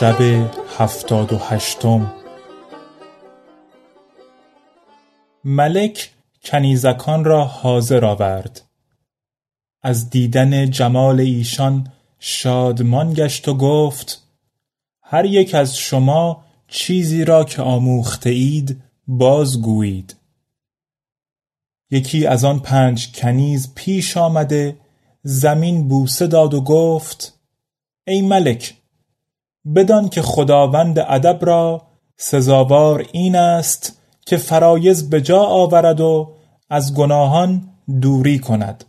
شب هفتاد و هشتم. ملک کنیزکان را حاضر آورد. از دیدن جمال ایشان شادمان گشت و گفت هر یک از شما چیزی را که آموخته اید بازگویید یکی از آن پنج کنیز پیش آمده زمین بوسه داد و گفت ای ملک بدان که خداوند ادب را سزاوار این است که فرایض به جا آورد و از گناهان دوری کند.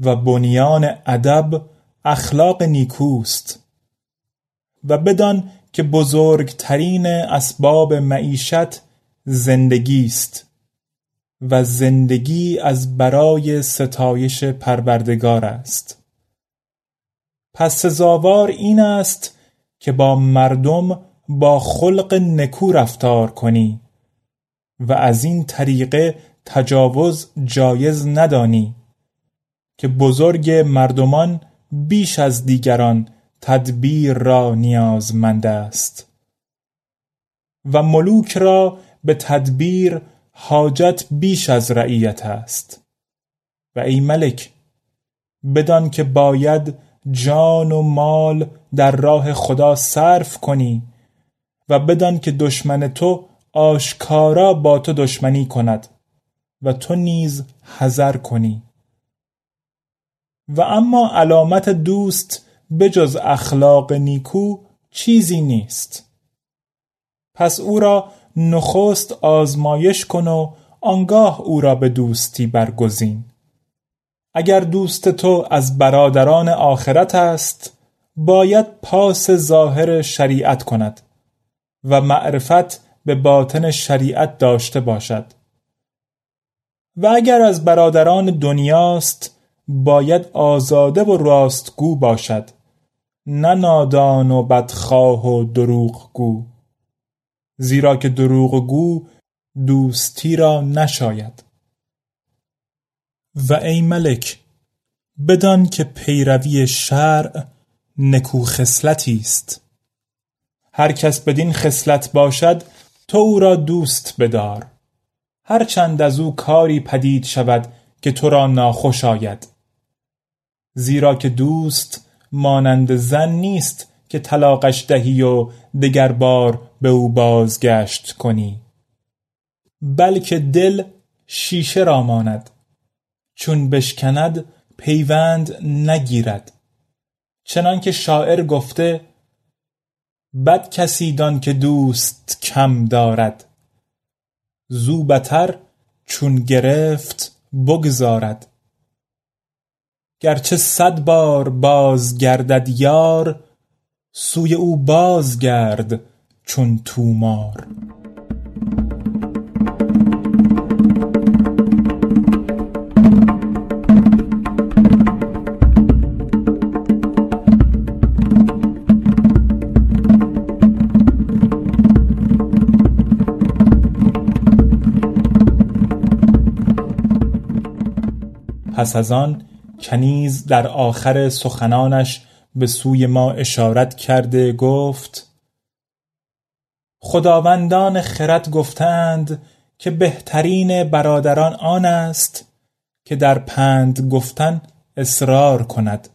و بنیان ادب اخلاق نیکوست. و بدان که بزرگترین اسباب معیشت زندگی است و زندگی از برای ستایش پروردگار است. پس سزاوار این است که با مردم با خلق نکو رفتار کنی و از این طریقه تجاوز جایز ندانی که بزرگ مردمان بیش از دیگران تدبیر را نیازمند است و ملوک را به تدبیر حاجت بیش از رعیت است و ای ملک بدان که باید جان و مال در راه خدا صرف کنی و بدان که دشمن تو آشکارا با تو دشمنی کند و تو نیز حذر کنی. و اما علامت دوست بجز اخلاق نیکو چیزی نیست. پس او را نخست آزمایش کن و آنگاه او را به دوستی برگزین. اگر دوست تو از برادران آخرت است باید پاس ظاهر شریعت کند و معرفت به باطن شریعت داشته باشد. و اگر از برادران دنیاست باید آزاده و راستگو باشد نه نادان و بدخواه و دروغگو. زیرا که دروغگو دوستی را نشاید. و ای ملک بدان که پیروی شرع نکو خصلتی است. هر کس بدین خصلت باشد تو او را دوست بدار. هرچند از او کاری پدید شود که تو را ناخوش آید. زیرا که دوست مانند زن نیست که طلاقش دهی و دگر بار به او بازگشت کنی. بلکه دل شیشه را ماند. چون بشکند پیوند نگیرد. چنان که شاعر گفته بد کسی دان که دوست کم دارد. زو بتر چون گرفت بگذارد. گرچه صد بار باز گردد یار سوی او بازگرد چون تومار. پس از آن کنیز در آخر سخنانش به سوی ما اشارت کرده گفت خداوندان خرد گفتند که بهترین برادران آن است که در پند گفتن اصرار کند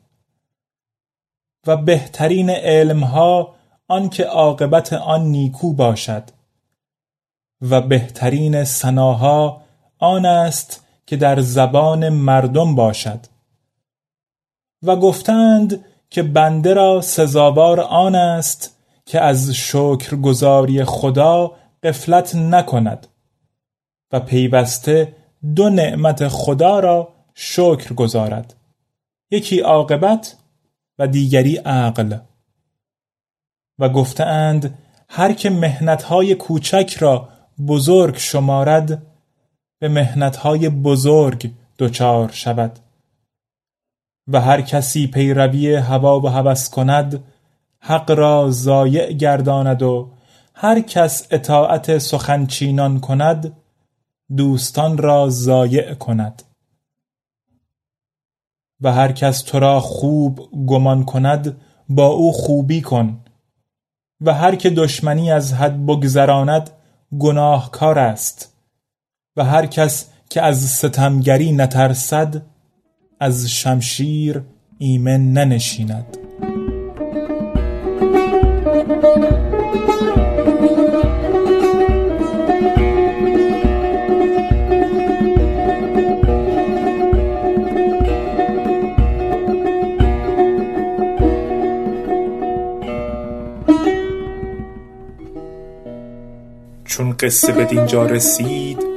و بهترین علمها آن که عاقبت آن نیکو باشد و بهترین سناها آن است که در زبان مردم باشد. و گفتند که بنده را سزاوار آن است که از شکرگزاری خدا قفلت نکند و پیوسته دو نعمت خدا را شکر گذارد یکی عاقبت و دیگری عقل. و گفتند هر که مهنتهای کوچک را بزرگ شمارد به مهنتهای بزرگ دچار شود. و هر کسی پیروی هوا و هوس کند حق را ضایع گرداند و هر کس اطاعت سخنچینان کند دوستان را ضایع کند. و هر کس تو را خوب گمان کند با او خوبی کن. و هر که دشمنی از حد بگذراند گناهکار است. و هر کس که از ستمگری نترسد از شمشیر ایمن ننشیند. چون قصه به دینجا رسید